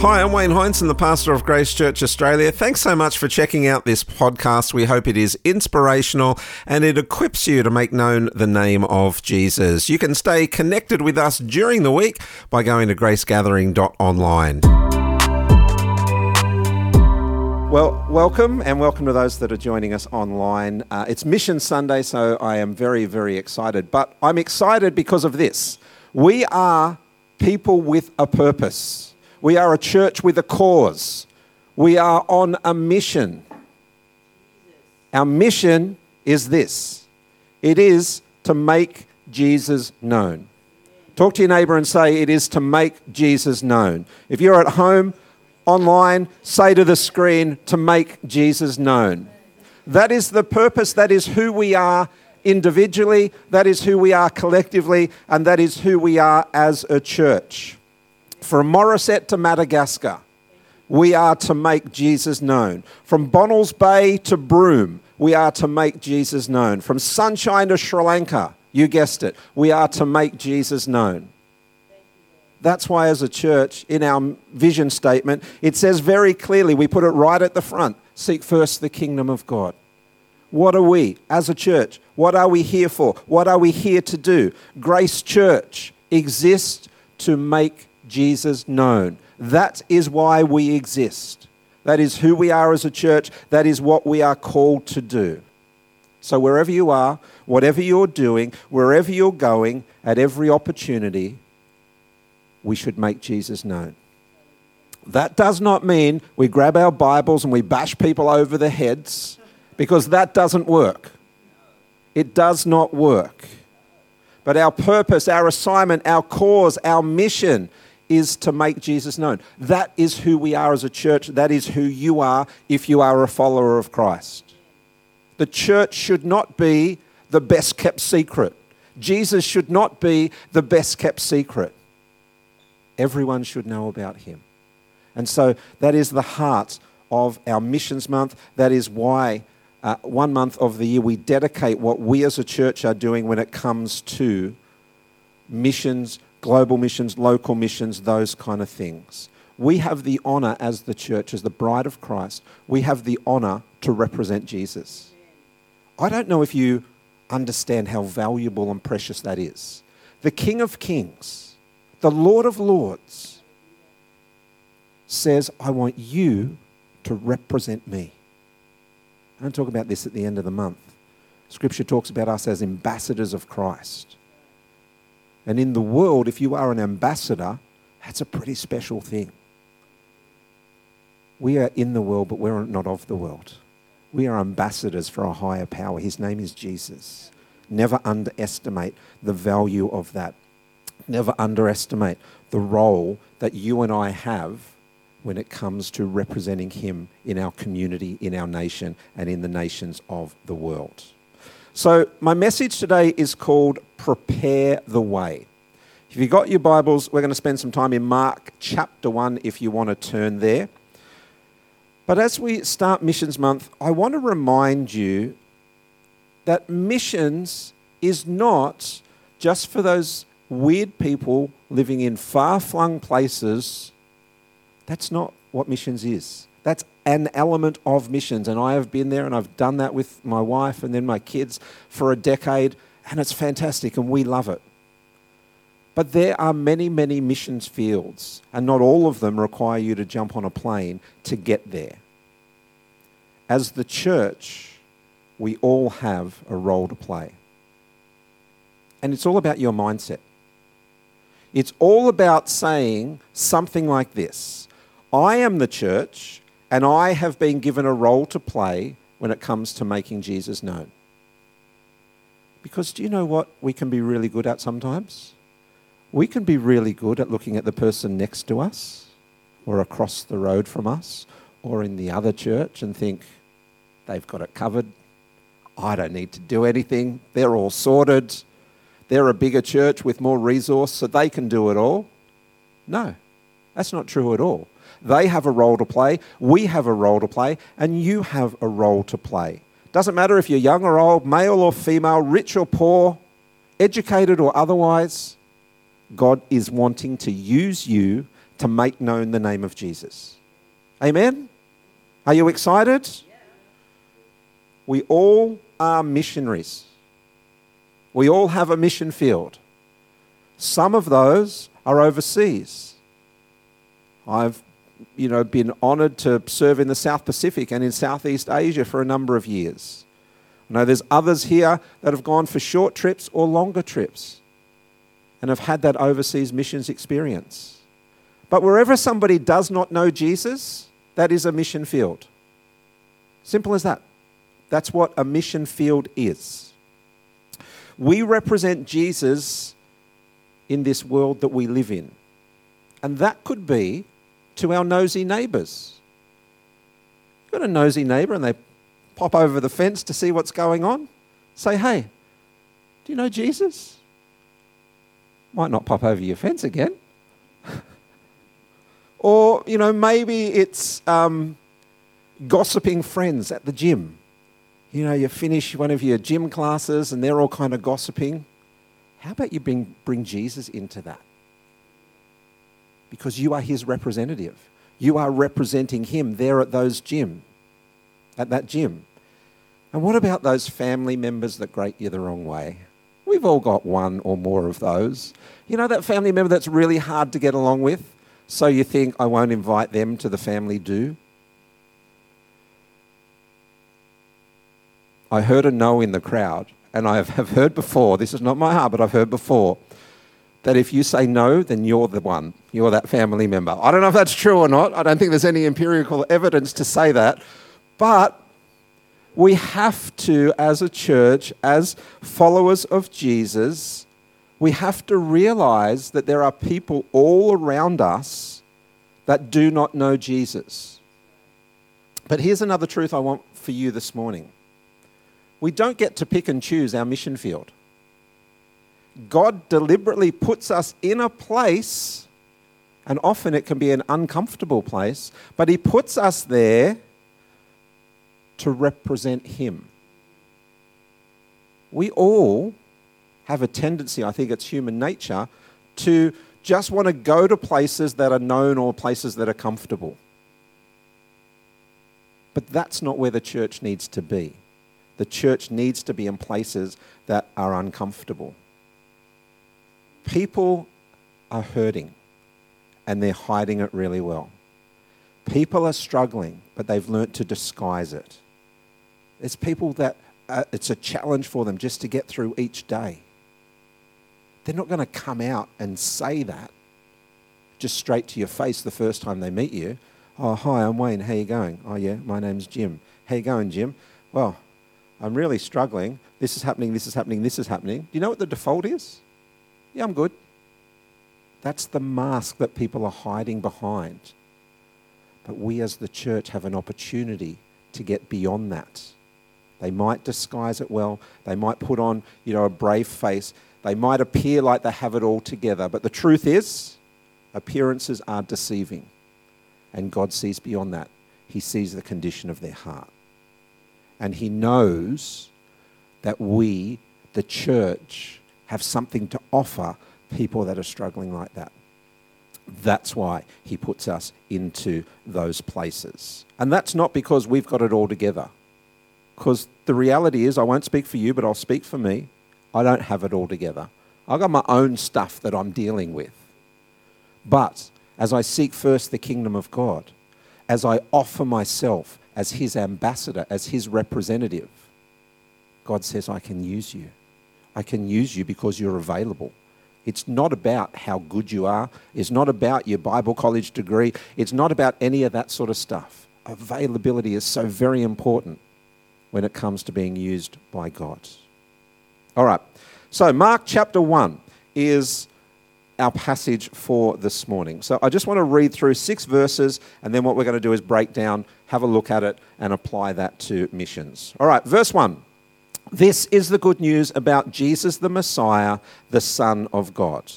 Hi, I'm Wayne Heinz, the pastor of Grace Church Australia. Thanks so much for checking out this podcast. We hope it is inspirational and it equips you to make known the name of Jesus. You can stay connected with us during the week by going to gracegathering.online. Well, welcome and welcome to those that are joining us online. Uh, it's Mission Sunday, so I am very, very excited. But I'm excited because of this. We are people with a purpose. We are a church with a cause. We are on a mission. Our mission is this it is to make Jesus known. Talk to your neighbor and say, It is to make Jesus known. If you're at home, online, say to the screen, To make Jesus known. That is the purpose, that is who we are individually, that is who we are collectively, and that is who we are as a church. From Morisset to Madagascar, we are to make Jesus known. From Bonnells Bay to Broome, we are to make Jesus known. From Sunshine to Sri Lanka, you guessed it, we are to make Jesus known. That's why, as a church, in our vision statement, it says very clearly, we put it right at the front seek first the kingdom of God. What are we as a church? What are we here for? What are we here to do? Grace Church exists to make Jesus known. That is why we exist. That is who we are as a church. That is what we are called to do. So, wherever you are, whatever you're doing, wherever you're going, at every opportunity, we should make Jesus known. That does not mean we grab our Bibles and we bash people over the heads, because that doesn't work. It does not work. But our purpose, our assignment, our cause, our mission is to make Jesus known. That is who we are as a church. That is who you are if you are a follower of Christ. The church should not be the best kept secret. Jesus should not be the best kept secret. Everyone should know about him. And so that is the heart of our missions month. That is why uh, one month of the year we dedicate what we as a church are doing when it comes to missions global missions, local missions, those kind of things. We have the honor as the church, as the bride of Christ, we have the honor to represent Jesus. I don't know if you understand how valuable and precious that is. The King of Kings, the Lord of Lords, says, I want you to represent me. I don't talk about this at the end of the month. Scripture talks about us as ambassadors of Christ. And in the world, if you are an ambassador, that's a pretty special thing. We are in the world, but we're not of the world. We are ambassadors for a higher power. His name is Jesus. Never underestimate the value of that. Never underestimate the role that you and I have when it comes to representing Him in our community, in our nation, and in the nations of the world. So, my message today is called Prepare the Way. If you've got your Bibles, we're going to spend some time in Mark chapter 1 if you want to turn there. But as we start Missions Month, I want to remind you that missions is not just for those weird people living in far flung places. That's not what missions is. That's an element of missions. And I have been there and I've done that with my wife and then my kids for a decade, and it's fantastic and we love it. But there are many, many missions fields, and not all of them require you to jump on a plane to get there. As the church, we all have a role to play. And it's all about your mindset. It's all about saying something like this I am the church, and I have been given a role to play when it comes to making Jesus known. Because do you know what we can be really good at sometimes? We can be really good at looking at the person next to us or across the road from us or in the other church and think, they've got it covered. I don't need to do anything. They're all sorted. They're a bigger church with more resource, so they can do it all. No, that's not true at all. They have a role to play, we have a role to play, and you have a role to play. Doesn't matter if you're young or old, male or female, rich or poor, educated or otherwise, God is wanting to use you to make known the name of Jesus. Amen? Are you excited? We all are missionaries. We all have a mission field. Some of those are overseas. I've you know, been honoured to serve in the South Pacific and in Southeast Asia for a number of years. I know there's others here that have gone for short trips or longer trips and have had that overseas missions experience. But wherever somebody does not know Jesus, that is a mission field. Simple as that. That's what a mission field is. We represent Jesus in this world that we live in. And that could be to our nosy neighbours. You've got a nosy neighbour and they pop over the fence to see what's going on. Say, hey, do you know Jesus? Might not pop over your fence again. or, you know, maybe it's um, gossiping friends at the gym. You know, you finish one of your gym classes and they're all kind of gossiping. How about you bring, bring Jesus into that? Because you are his representative. You are representing him there at those gym, at that gym. And what about those family members that grate you the wrong way? We've all got one or more of those. You know that family member that's really hard to get along with? So you think, I won't invite them to the family do? I heard a no in the crowd, and I have heard before, this is not my heart, but I've heard before, that if you say no, then you're the one. You're that family member. I don't know if that's true or not. I don't think there's any empirical evidence to say that. But we have to, as a church, as followers of Jesus, we have to realize that there are people all around us that do not know Jesus. But here's another truth I want for you this morning we don't get to pick and choose our mission field. God deliberately puts us in a place, and often it can be an uncomfortable place, but He puts us there to represent Him. We all have a tendency, I think it's human nature, to just want to go to places that are known or places that are comfortable. But that's not where the church needs to be. The church needs to be in places that are uncomfortable. People are hurting and they're hiding it really well. People are struggling, but they've learnt to disguise it. There's people that uh, it's a challenge for them just to get through each day. They're not going to come out and say that just straight to your face the first time they meet you. Oh, hi, I'm Wayne. How you going? Oh, yeah, my name's Jim. How you going, Jim? Well, I'm really struggling. This is happening, this is happening, this is happening. Do you know what the default is? Yeah, I'm good. That's the mask that people are hiding behind. But we as the church have an opportunity to get beyond that. They might disguise it well. They might put on, you know, a brave face. They might appear like they have it all together. But the truth is, appearances are deceiving. And God sees beyond that. He sees the condition of their heart and He knows that we, the church, have something to offer people that are struggling like that. That's why He puts us into those places. And that's not because we've got it all together. Because the reality is, I won't speak for you, but I'll speak for me. I don't have it all together. I've got my own stuff that I'm dealing with. But as I seek first the kingdom of God, as I offer myself as his ambassador, as his representative, God says, I can use you. I can use you because you're available. It's not about how good you are. It's not about your Bible college degree. It's not about any of that sort of stuff. Availability is so very important when it comes to being used by God. All right. So, Mark chapter 1 is our passage for this morning. So I just want to read through six verses, and then what we're going to do is break down, have a look at it, and apply that to missions. All right, verse 1. This is the good news about Jesus the Messiah, the Son of God.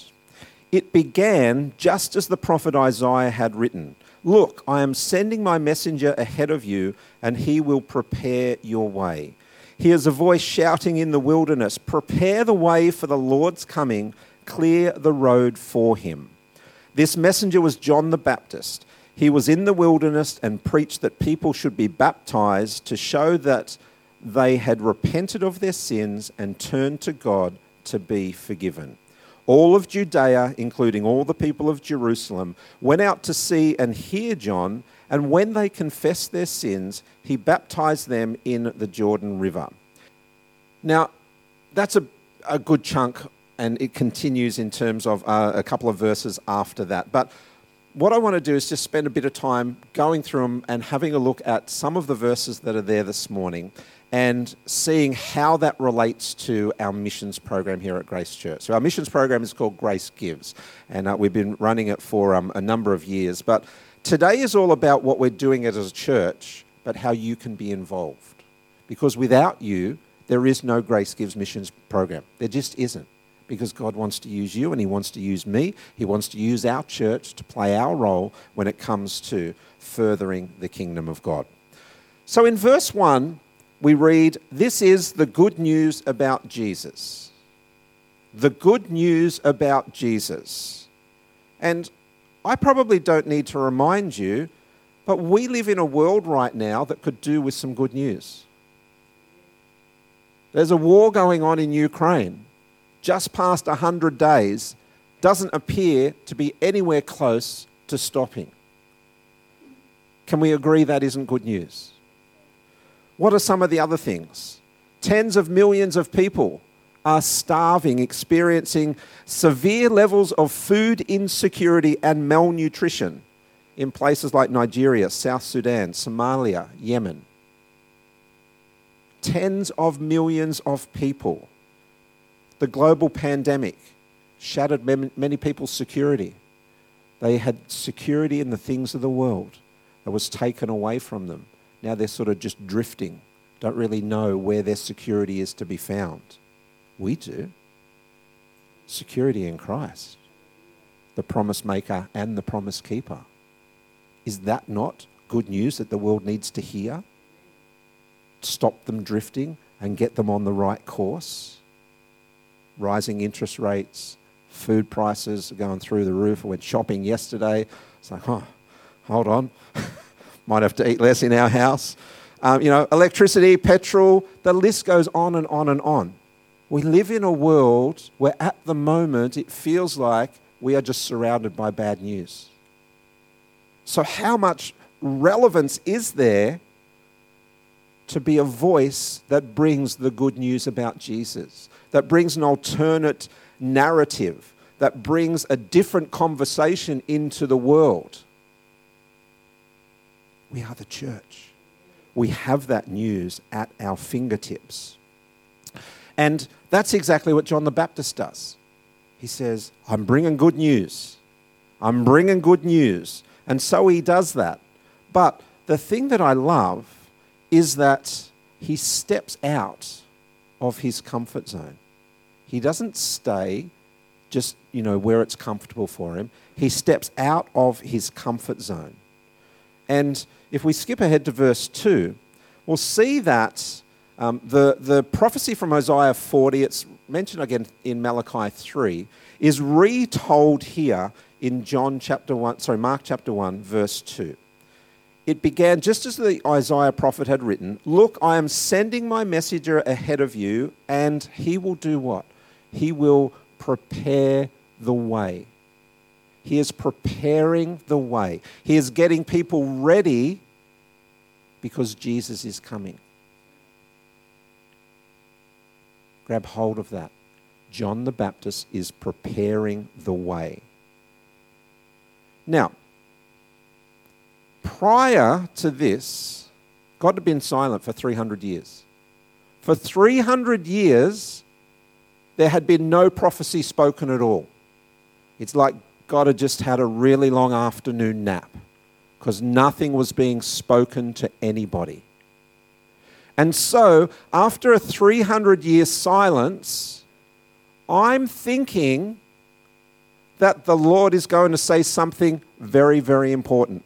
It began just as the prophet Isaiah had written Look, I am sending my messenger ahead of you, and he will prepare your way. Here's a voice shouting in the wilderness Prepare the way for the Lord's coming clear the road for him. This messenger was John the Baptist. He was in the wilderness and preached that people should be baptized to show that they had repented of their sins and turned to God to be forgiven. All of Judea, including all the people of Jerusalem, went out to see and hear John, and when they confessed their sins, he baptized them in the Jordan River. Now, that's a, a good chunk, and it continues in terms of uh, a couple of verses after that. But what I want to do is just spend a bit of time going through them and having a look at some of the verses that are there this morning and seeing how that relates to our missions program here at Grace Church. So, our missions program is called Grace Gives, and uh, we've been running it for um, a number of years. But today is all about what we're doing as a church, but how you can be involved. Because without you, there is no Grace Gives missions program. There just isn't. Because God wants to use you and He wants to use me. He wants to use our church to play our role when it comes to furthering the kingdom of God. So in verse 1, we read, This is the good news about Jesus. The good news about Jesus. And I probably don't need to remind you, but we live in a world right now that could do with some good news. There's a war going on in Ukraine. Just past 100 days doesn't appear to be anywhere close to stopping. Can we agree that isn't good news? What are some of the other things? Tens of millions of people are starving, experiencing severe levels of food insecurity and malnutrition in places like Nigeria, South Sudan, Somalia, Yemen. Tens of millions of people. The global pandemic shattered many people's security. They had security in the things of the world that was taken away from them. Now they're sort of just drifting, don't really know where their security is to be found. We do. Security in Christ, the promise maker and the promise keeper. Is that not good news that the world needs to hear? Stop them drifting and get them on the right course. Rising interest rates, food prices are going through the roof. I went shopping yesterday. It's like, oh, hold on. might have to eat less in our house. Um, you know, electricity, petrol, the list goes on and on and on. We live in a world where at the moment it feels like we are just surrounded by bad news. So, how much relevance is there to be a voice that brings the good news about Jesus, that brings an alternate narrative, that brings a different conversation into the world? We are the church. We have that news at our fingertips. And that's exactly what John the Baptist does. He says, I'm bringing good news. I'm bringing good news. And so he does that. But the thing that I love is that he steps out of his comfort zone. He doesn't stay just, you know, where it's comfortable for him. He steps out of his comfort zone. And if we skip ahead to verse 2, we'll see that um, the, the prophecy from Isaiah 40, it's mentioned again in Malachi 3, is retold here in John chapter 1, sorry, Mark chapter 1, verse 2. It began just as the Isaiah prophet had written Look, I am sending my messenger ahead of you, and he will do what? He will prepare the way. He is preparing the way. He is getting people ready because Jesus is coming. Grab hold of that. John the Baptist is preparing the way. Now, prior to this, God had been silent for 300 years. For 300 years, there had been no prophecy spoken at all. It's like God had just had a really long afternoon nap because nothing was being spoken to anybody. And so, after a 300 year silence, I'm thinking that the Lord is going to say something very, very important.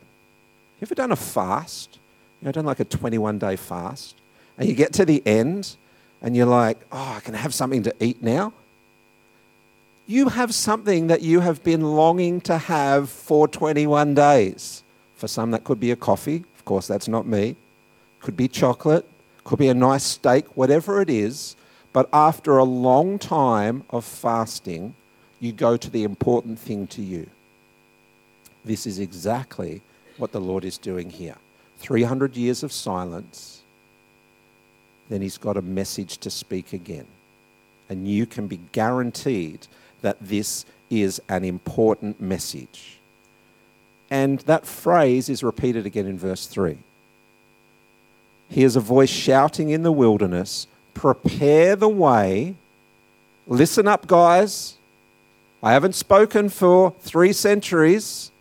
You ever done a fast? You know, done like a 21 day fast? And you get to the end and you're like, oh, I can have something to eat now? you have something that you have been longing to have for 21 days. For some, that could be a coffee. Of course, that's not me. Could be chocolate, could be a nice steak, whatever it is. But after a long time of fasting, you go to the important thing to you. This is exactly what the Lord is doing here. 300 years of silence, then he's got a message to speak again. And you can be guaranteed that this is an important message. And that phrase is repeated again in verse 3. Here's a voice shouting in the wilderness, Prepare the way. Listen up, guys. I haven't spoken for three centuries,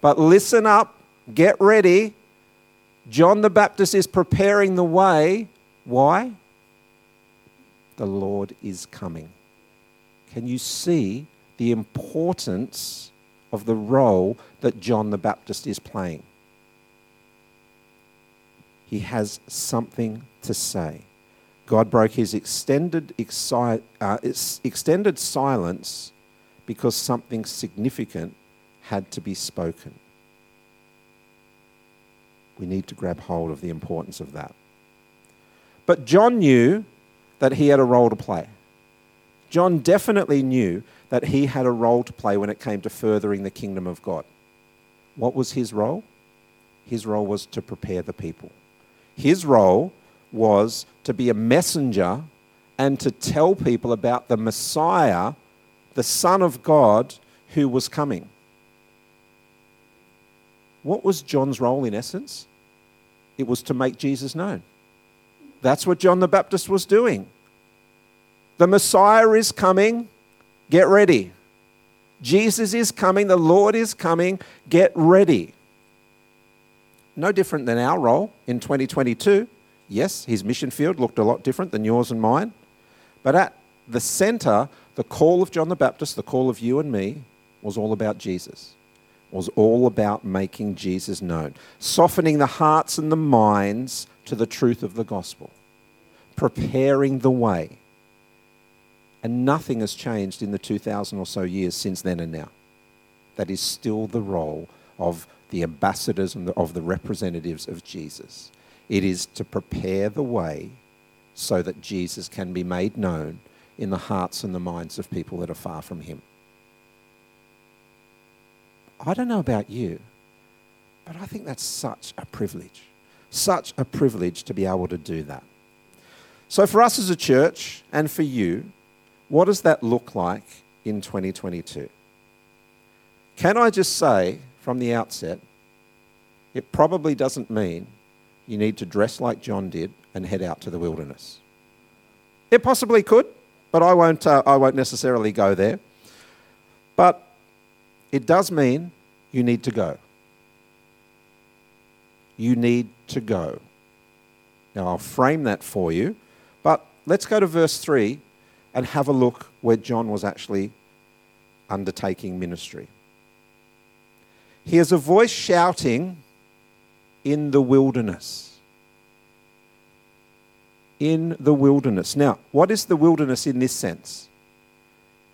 but listen up, get ready. John the Baptist is preparing the way. Why? The Lord is coming. Can you see the importance of the role that John the Baptist is playing? He has something to say. God broke his extended, uh, extended silence because something significant had to be spoken. We need to grab hold of the importance of that. But John knew that he had a role to play. John definitely knew that he had a role to play when it came to furthering the kingdom of God. What was his role? His role was to prepare the people. His role was to be a messenger and to tell people about the Messiah, the Son of God, who was coming. What was John's role in essence? It was to make Jesus known. That's what John the Baptist was doing. The Messiah is coming. Get ready. Jesus is coming. The Lord is coming. Get ready. No different than our role in 2022. Yes, his mission field looked a lot different than yours and mine. But at the center, the call of John the Baptist, the call of you and me, was all about Jesus. Was all about making Jesus known, softening the hearts and the minds to the truth of the gospel, preparing the way and nothing has changed in the 2,000 or so years since then and now. That is still the role of the ambassadors and the, of the representatives of Jesus. It is to prepare the way so that Jesus can be made known in the hearts and the minds of people that are far from Him. I don't know about you, but I think that's such a privilege. Such a privilege to be able to do that. So, for us as a church and for you, what does that look like in 2022? Can I just say from the outset, it probably doesn't mean you need to dress like John did and head out to the wilderness. It possibly could, but I won't, uh, I won't necessarily go there. But it does mean you need to go. You need to go. Now, I'll frame that for you, but let's go to verse 3 and have a look where John was actually undertaking ministry. Here's a voice shouting in the wilderness. In the wilderness. Now, what is the wilderness in this sense?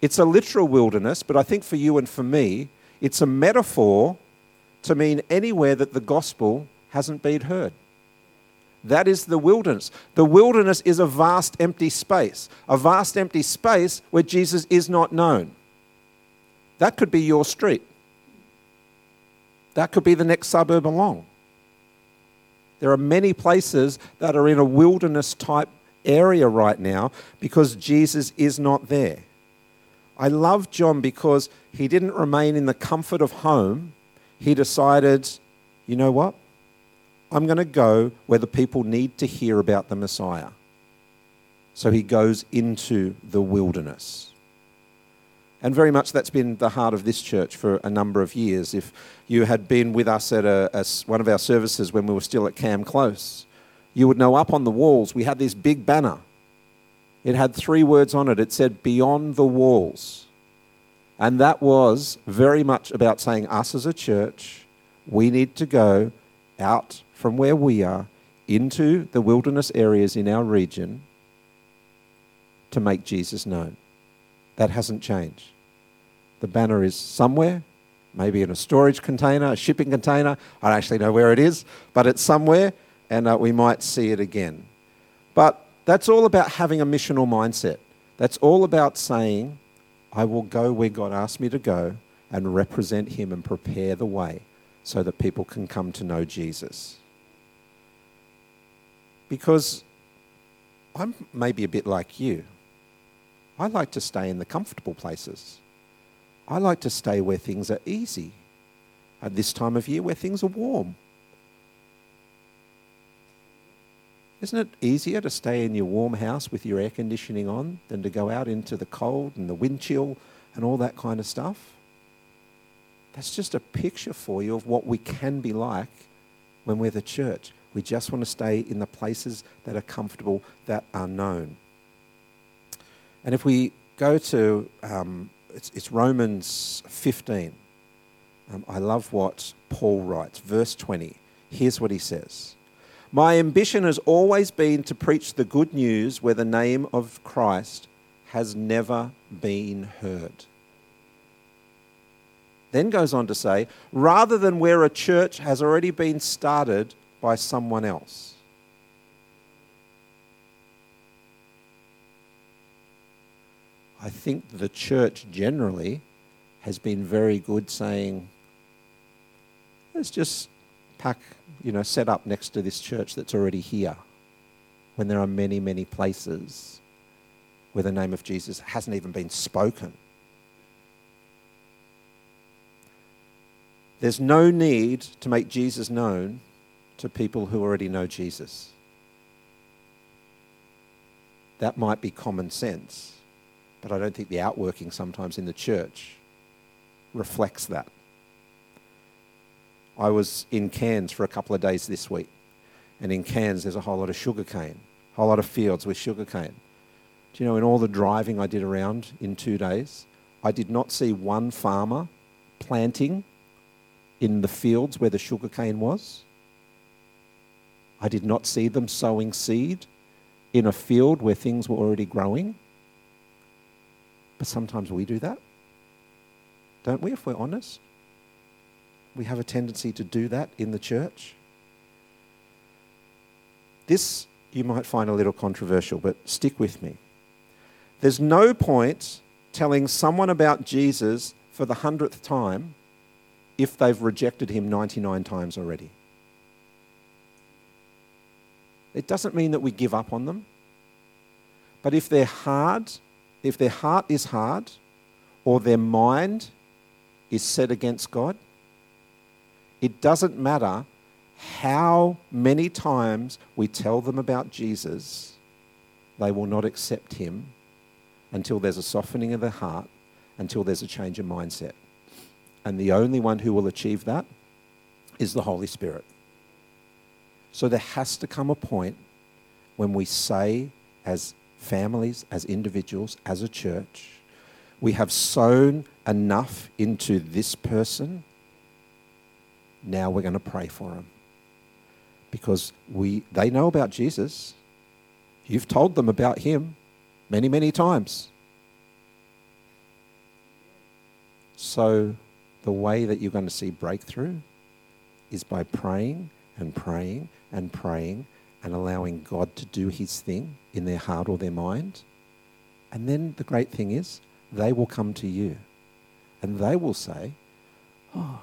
It's a literal wilderness, but I think for you and for me, it's a metaphor to mean anywhere that the gospel hasn't been heard. That is the wilderness. The wilderness is a vast empty space, a vast empty space where Jesus is not known. That could be your street. That could be the next suburb along. There are many places that are in a wilderness type area right now because Jesus is not there. I love John because he didn't remain in the comfort of home. He decided, you know what? I'm going to go where the people need to hear about the Messiah. So he goes into the wilderness. And very much that's been the heart of this church for a number of years. If you had been with us at a, a, one of our services when we were still at Cam Close, you would know up on the walls we had this big banner. It had three words on it. It said, Beyond the Walls. And that was very much about saying, us as a church, we need to go out from where we are into the wilderness areas in our region to make Jesus known. That hasn't changed. The banner is somewhere, maybe in a storage container, a shipping container. I don't actually know where it is, but it's somewhere, and uh, we might see it again. But that's all about having a missional mindset. That's all about saying, I will go where God asked me to go and represent Him and prepare the way so that people can come to know Jesus. Because I'm maybe a bit like you. I like to stay in the comfortable places. I like to stay where things are easy. At this time of year, where things are warm. Isn't it easier to stay in your warm house with your air conditioning on than to go out into the cold and the wind chill and all that kind of stuff? That's just a picture for you of what we can be like when we're the church. We just want to stay in the places that are comfortable, that are known. And if we go to, um, it's, it's, Romans 15. Um, I love what Paul writes. Verse 20. Here's what he says My ambition has always been to preach the good news where the name of Christ has never been heard then goes on to say, rather than where a church has already been started by someone else. I think the church generally has been very good saying, let's just pack, you know, set up next to this church that's already here when there are many, many places where the name of Jesus hasn't even been spoken. There's no need to make Jesus known to people who already know Jesus. That might be common sense, but I don't think the outworking sometimes in the church reflects that. I was in Cairns for a couple of days this week, and in Cairns there's a whole lot of sugarcane, a whole lot of fields with sugarcane. Do you know, in all the driving I did around in two days, I did not see one farmer planting in the fields where the sugarcane was. I did not see them sowing seed in a field where things were already growing. But sometimes we do that, don't we, if we're honest? We have a tendency to do that in the church. This you might find a little controversial, but stick with me. There's no point telling someone about Jesus for the hundredth time if they've rejected him 99 times already. It doesn't mean that we give up on them. But if they're hard, if their heart is hard, or their mind is set against God, it doesn't matter how many times we tell them about Jesus, they will not accept him until there's a softening of the heart, until there's a change of mindset. And the only one who will achieve that is the Holy Spirit. So there has to come a point when we say, as families, as individuals, as a church, we have sown enough into this person. Now we're going to pray for them. Because we, they know about Jesus. You've told them about him many, many times. So the way that you're going to see breakthrough is by praying and praying and praying and allowing God to do his thing in their heart or their mind. And then the great thing is, they will come to you and they will say, Oh,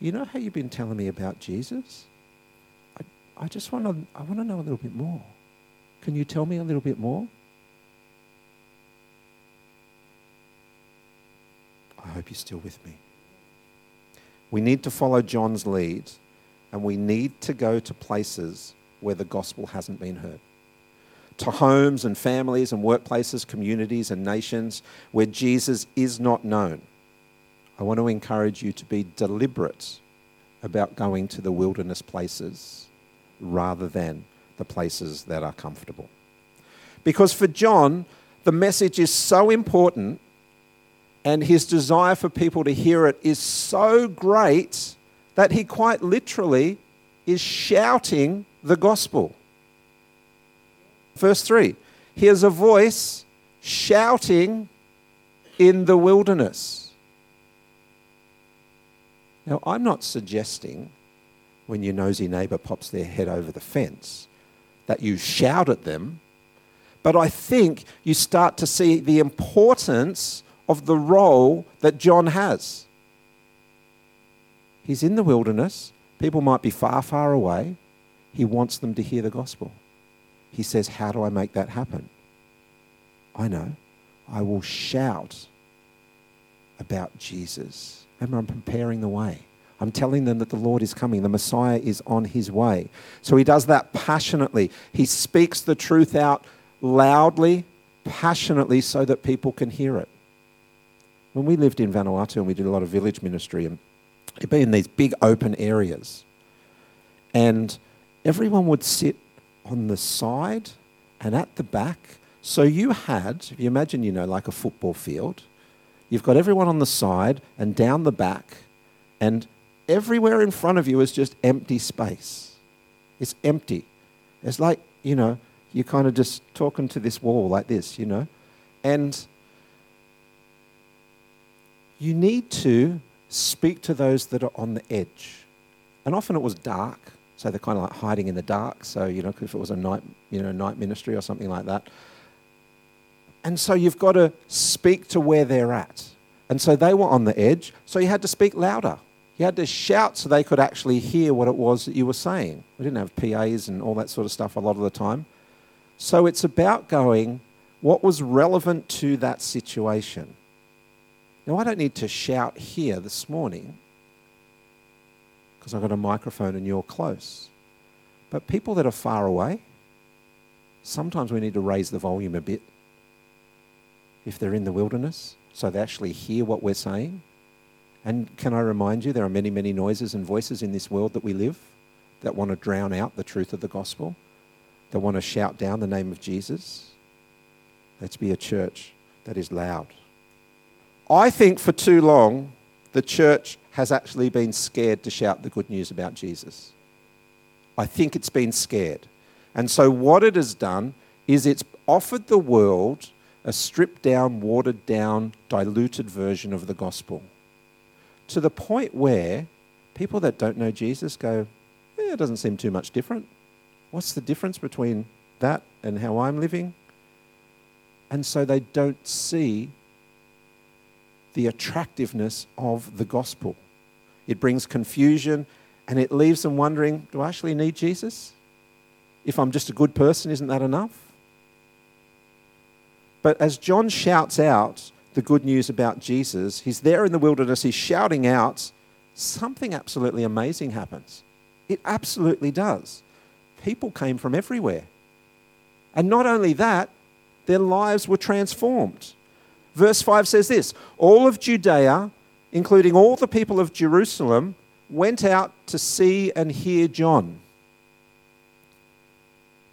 you know how you've been telling me about Jesus? I, I just want to, I want to know a little bit more. Can you tell me a little bit more? I hope you're still with me. We need to follow John's lead and we need to go to places where the gospel hasn't been heard. To homes and families and workplaces, communities and nations where Jesus is not known. I want to encourage you to be deliberate about going to the wilderness places rather than the places that are comfortable. Because for John, the message is so important and his desire for people to hear it is so great that he quite literally is shouting the gospel. Verse 3 Here's a voice shouting in the wilderness. Now, I'm not suggesting when your nosy neighbour pops their head over the fence that you shout at them, but I think you start to see the importance of the role that John has. He's in the wilderness. People might be far, far away. He wants them to hear the gospel. He says, How do I make that happen? I know. I will shout about Jesus. Remember, I'm preparing the way. I'm telling them that the Lord is coming, the Messiah is on his way. So he does that passionately. He speaks the truth out loudly, passionately, so that people can hear it. When we lived in Vanuatu and we did a lot of village ministry, and it'd be in these big open areas, and everyone would sit on the side and at the back. So you had, if you imagine, you know, like a football field, you've got everyone on the side and down the back, and everywhere in front of you is just empty space. It's empty. It's like, you know, you're kind of just talking to this wall like this, you know. And you need to speak to those that are on the edge. And often it was dark, so they're kind of like hiding in the dark. So, you know, if it was a night, you know, night ministry or something like that. And so you've got to speak to where they're at. And so they were on the edge, so you had to speak louder. You had to shout so they could actually hear what it was that you were saying. We didn't have PAs and all that sort of stuff a lot of the time. So it's about going, what was relevant to that situation? Now, I don't need to shout here this morning because I've got a microphone and you're close. But people that are far away, sometimes we need to raise the volume a bit if they're in the wilderness so they actually hear what we're saying. And can I remind you, there are many, many noises and voices in this world that we live that want to drown out the truth of the gospel, that want to shout down the name of Jesus. Let's be a church that is loud. I think for too long, the church has actually been scared to shout the good news about Jesus. I think it's been scared. And so, what it has done is it's offered the world a stripped down, watered down, diluted version of the gospel to the point where people that don't know Jesus go, eh, it doesn't seem too much different. What's the difference between that and how I'm living? And so they don't see the attractiveness of the gospel. It brings confusion and it leaves them wondering do I actually need Jesus? If I'm just a good person, isn't that enough? But as John shouts out the good news about Jesus, he's there in the wilderness, he's shouting out, something absolutely amazing happens. It absolutely does. People came from everywhere. And not only that, their lives were transformed. Verse 5 says this All of Judea, including all the people of Jerusalem, went out to see and hear John.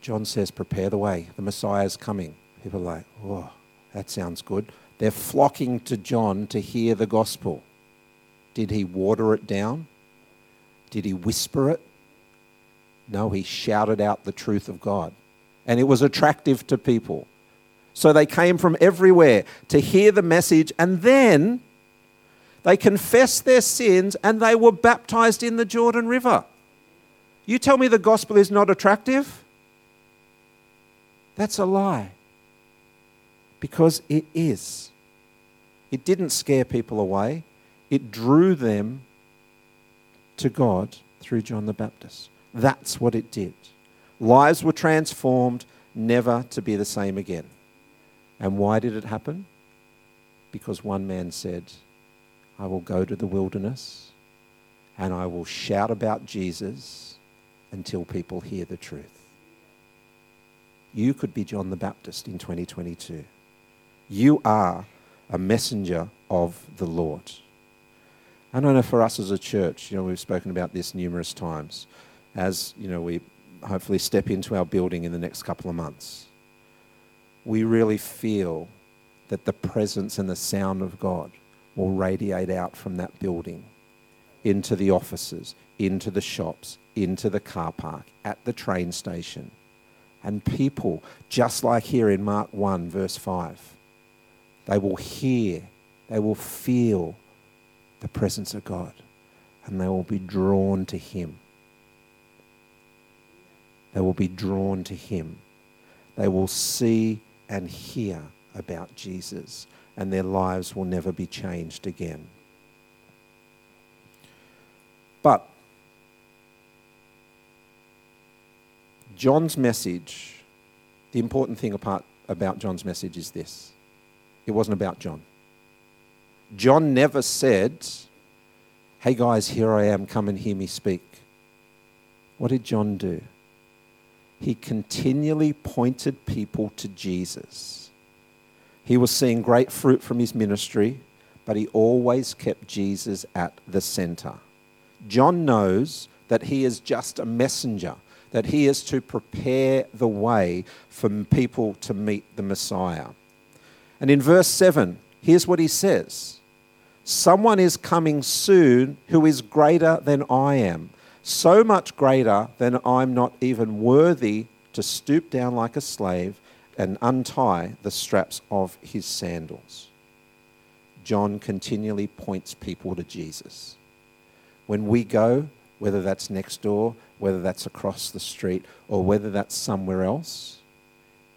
John says, Prepare the way, the Messiah is coming. People are like, Oh, that sounds good. They're flocking to John to hear the gospel. Did he water it down? Did he whisper it? No, he shouted out the truth of God. And it was attractive to people. So they came from everywhere to hear the message, and then they confessed their sins and they were baptized in the Jordan River. You tell me the gospel is not attractive? That's a lie. Because it is. It didn't scare people away, it drew them to God through John the Baptist. That's what it did. Lives were transformed, never to be the same again. And why did it happen? Because one man said, I will go to the wilderness and I will shout about Jesus until people hear the truth. You could be John the Baptist in 2022. You are a messenger of the Lord. And I know for us as a church, you know, we've spoken about this numerous times. As, you know, we hopefully step into our building in the next couple of months, we really feel that the presence and the sound of God will radiate out from that building into the offices, into the shops, into the car park, at the train station. And people, just like here in Mark 1, verse 5, they will hear, they will feel the presence of God. and they will be drawn to Him. They will be drawn to Him. They will see and hear about Jesus, and their lives will never be changed again. But John's message, the important thing apart about John's message is this it wasn't about John. John never said, Hey guys, here I am, come and hear me speak. What did John do? He continually pointed people to Jesus. He was seeing great fruit from his ministry, but he always kept Jesus at the center. John knows that he is just a messenger, that he is to prepare the way for people to meet the Messiah. And in verse 7, here's what he says Someone is coming soon who is greater than I am, so much greater than I'm not even worthy to stoop down like a slave and untie the straps of his sandals. John continually points people to Jesus. When we go, whether that's next door, whether that's across the street, or whether that's somewhere else,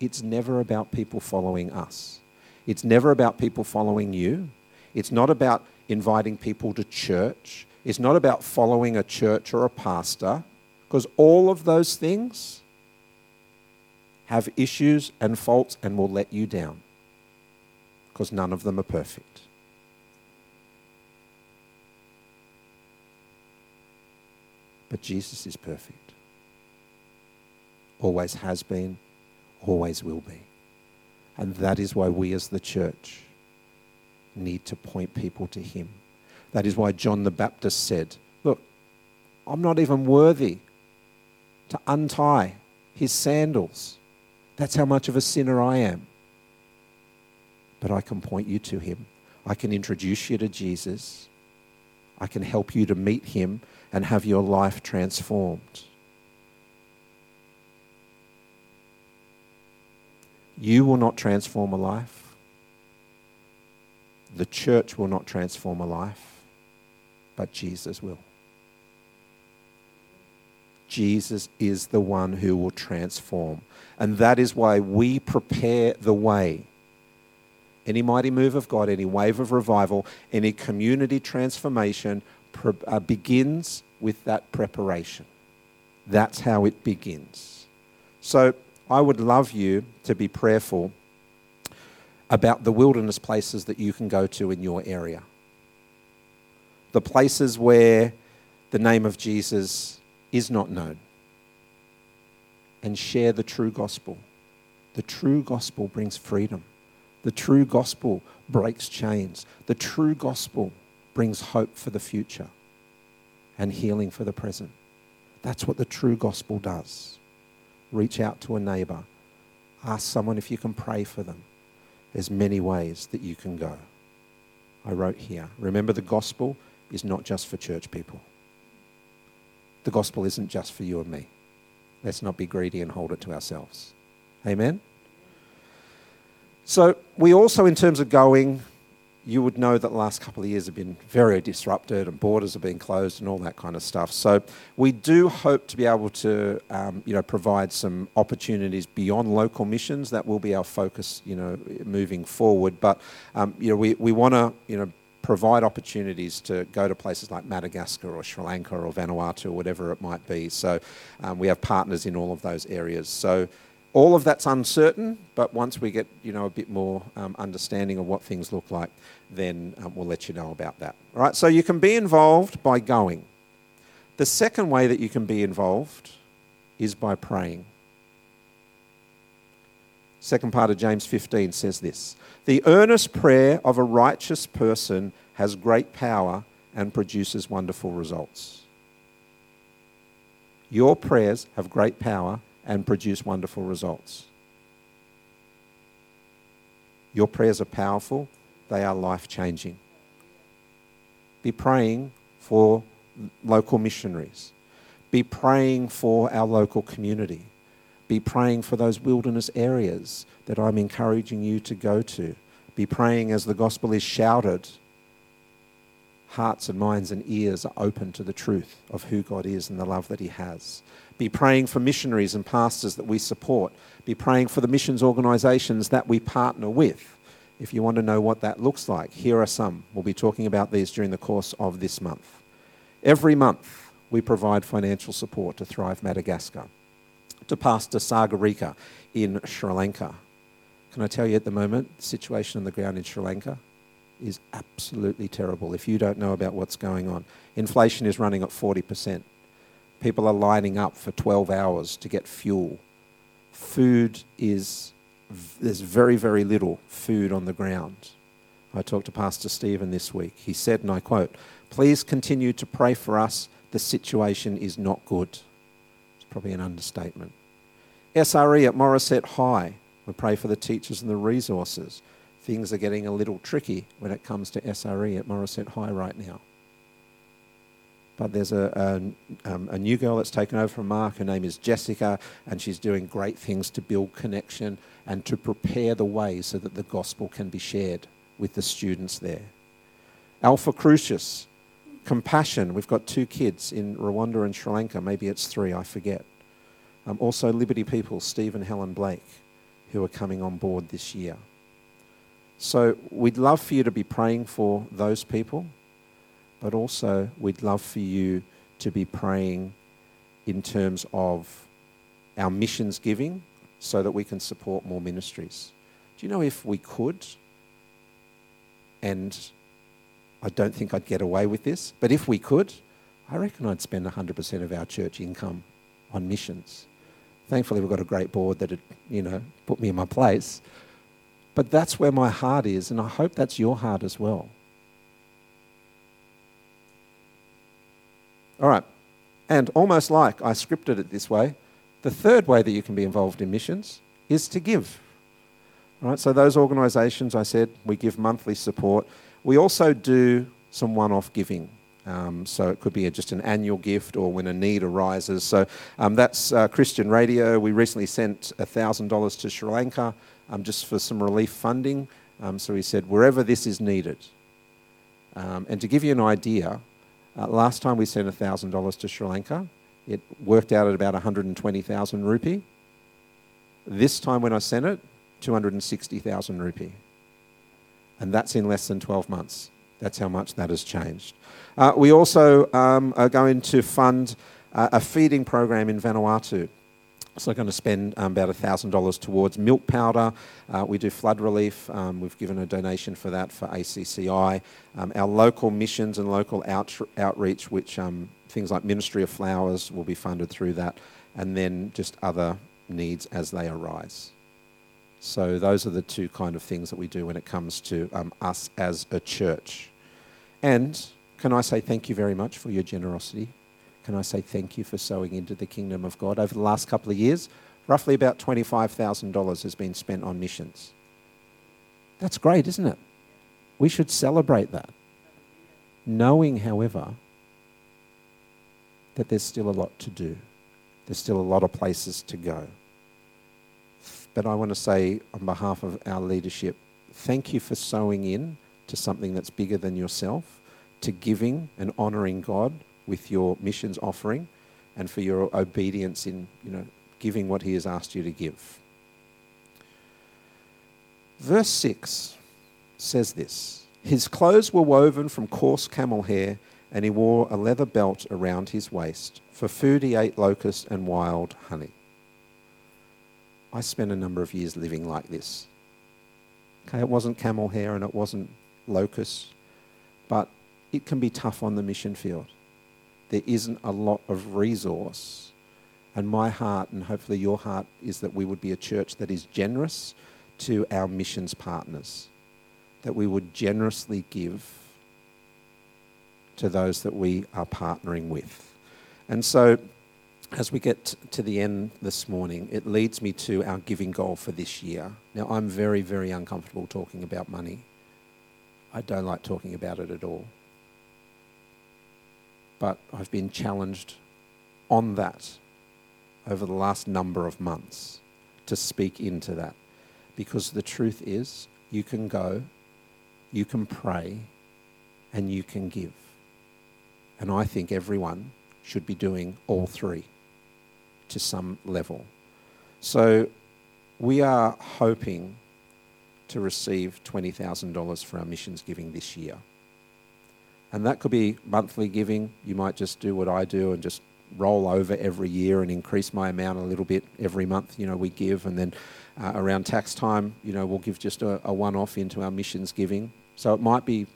it's never about people following us. It's never about people following you. It's not about inviting people to church. It's not about following a church or a pastor, because all of those things have issues and faults and will let you down, because none of them are perfect. But Jesus is perfect. Always has been, always will be. And that is why we as the church need to point people to Him. That is why John the Baptist said, Look, I'm not even worthy to untie his sandals. That's how much of a sinner I am. But I can point you to him. I can introduce you to Jesus. I can help you to meet him and have your life transformed. You will not transform a life. The church will not transform a life, but Jesus will. Jesus is the one who will transform. And that is why we prepare the way. Any mighty move of God, any wave of revival, any community transformation uh, begins with that preparation. That's how it begins. So I would love you to be prayerful about the wilderness places that you can go to in your area. The places where the name of Jesus is not known. And share the true gospel. The true gospel brings freedom. The true gospel breaks chains. The true gospel brings hope for the future and healing for the present. That's what the true gospel does. Reach out to a neighbor, ask someone if you can pray for them. There's many ways that you can go. I wrote here remember, the gospel is not just for church people, the gospel isn't just for you and me. Let's not be greedy and hold it to ourselves. Amen? So, we also, in terms of going, you would know that the last couple of years have been very disrupted and borders have been closed and all that kind of stuff. So we do hope to be able to, um, you know, provide some opportunities beyond local missions. That will be our focus, you know, moving forward. But um, you know, we, we want to, you know, provide opportunities to go to places like Madagascar or Sri Lanka or Vanuatu or whatever it might be. So um, we have partners in all of those areas. So all of that's uncertain, but once we get you know a bit more um, understanding of what things look like, then um, we'll let you know about that. All right, so you can be involved by going. The second way that you can be involved is by praying. Second part of James 15 says this The earnest prayer of a righteous person has great power and produces wonderful results. Your prayers have great power and produce wonderful results. Your prayers are powerful, they are life changing. Be praying for local missionaries. Be praying for our local community. Be praying for those wilderness areas that I'm encouraging you to go to. Be praying as the gospel is shouted hearts and minds and ears are open to the truth of who God is and the love that He has. Be praying for missionaries and pastors that we support. Be praying for the missions organisations that we partner with. If you want to know what that looks like, here are some. We'll be talking about these during the course of this month. Every month, we provide financial support to Thrive Madagascar, to Pastor Sagarika in Sri Lanka. Can I tell you at the moment, the situation on the ground in Sri Lanka is absolutely terrible if you don't know about what's going on. Inflation is running at 40%. People are lining up for 12 hours to get fuel. Food is, there's very, very little food on the ground. I talked to Pastor Stephen this week. He said, and I quote, Please continue to pray for us. The situation is not good. Probably an understatement. SRE at Morisset High. We pray for the teachers and the resources things are getting a little tricky when it comes to SRE at Morisset High right now. But there's a, a, um, a, new girl that's taken over from Mark. Her name is Jessica, and she's doing great things to build connection and to prepare the way so that the gospel can be shared with the students there. Alphacrucis, compassion. We've got two kids in Rwanda and Sri Lanka. Maybe it's three, I forget. Um, also, Liberty People, Steve and Helen Blake, who are coming on board this year. So we'd love for you to be praying for those people, but also we'd love for you to be praying in terms of our missions giving so that we can support more ministries. Do you know if we could, and I don't think I'd get away with this, but if we could, I reckon I'd spend 100% of our church income on missions. Thankfully, we've got a great board that, had, you know, put me in my place. But that's where my heart is, and I hope that's your heart as well. All right. And almost like I scripted it this way, the third way that you can be involved in missions is to give. All right, so those organisations, I said, we give monthly support. We also do some one off giving. Um, so it could be a, just an annual gift or when a need arises. So um, that's uh, Christian Radio. We recently sent $1,000 to Sri Lanka um, just for some relief funding. Um, so he said, wherever this is needed. Um, and to give you an idea, uh, last time we sent $1,000 to Sri Lanka, it worked out at about 120,000 rupee. This time when I sent it, 260,000 rupee. And that's in less than 12 months. That's how much that has changed. Uh, we also um, are going to fund uh, a feeding program in Vanuatu. So we're going to spend um, about $1,000 towards milk powder. Uh, we do flood relief. Um, we've given a donation for that for ACCI. Um, our local missions and local out- outreach, which um, things like Ministry of Flowers will be funded through that, and then just other needs as they arise. So those are the two kind of things that we do when it comes to um, us as a church. And can I say thank you very much for your generosity? Can I say thank you for sowing into the kingdom of God? Over the last couple of years, roughly about $25,000 has been spent on missions. That's great, isn't it? We should celebrate that. Knowing, however, that there's still a lot to do, there's still a lot of places to go. But I want to say, on behalf of our leadership, thank you for sowing in to something that's bigger than yourself, to giving and honouring God with your missions offering and for your obedience in you know, giving what He has asked you to give. Verse 6 says this His clothes were woven from coarse camel hair, and he wore a leather belt around his waist. For food, he ate locust and wild honey. I spent a number of years living like this. Okay, it wasn't camel hair and it wasn't locusts, but it can be tough on the mission field there isn't a lot of resource. And my heart, and hopefully your heart, is that we would be a church that is generous to our missions partners, that we would generously give to those that we are partnering with. And so, as we get to the end this morning, it leads me to our giving goal for this year. Now, I'm very, very uncomfortable talking about money. I don't like talking about it at all but I've been challenged on that over the last number of months to speak into that. Because the truth is, you can go, you can pray, and you can give. And I think everyone should be doing all three to some level. So we are hoping to receive $20,000 for our missions giving this year. And that could be monthly giving. You might just do what I do and just roll over every year and increase my amount a little bit every month. You know, we give, and then uh, around tax time, you know, we'll give just a, a one off into our missions giving. So it might be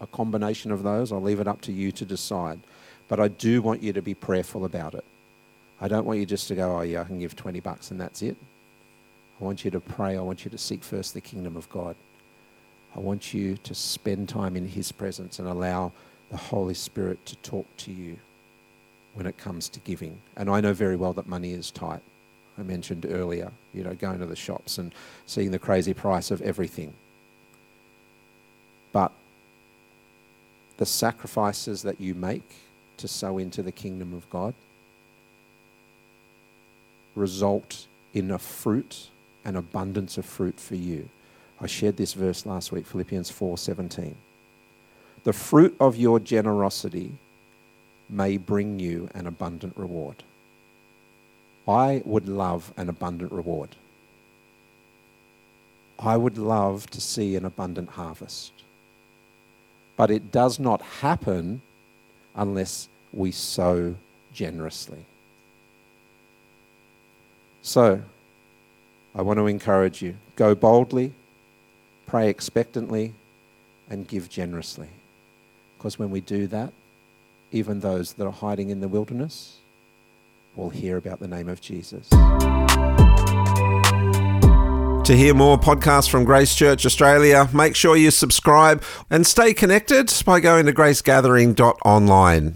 a combination of those. I'll leave it up to you to decide. But I do want you to be prayerful about it. I don't want you just to go, oh, yeah, I can give 20 bucks and that's it. I want you to pray. I want you to seek first the kingdom of God. I want you to spend time in His presence and allow the Holy Spirit to talk to you when it comes to giving. And I know very well that money is tight. I mentioned earlier, you know, going to the shops and seeing the crazy price of everything. But the sacrifices that you make to sow into the kingdom of God result in a fruit, an abundance of fruit for you. I shared this verse last week, Philippians 4:17. The fruit of your generosity may bring you an abundant reward. I would love an abundant reward. I would love to see an abundant harvest. But it does not happen unless we sow generously. So, I want to encourage you go boldly, pray expectantly, and give generously. Because when we do that, even those that are hiding in the wilderness will hear about the name of Jesus. To hear more podcasts from Grace Church Australia, make sure you subscribe and stay connected by going to gracegathering.online.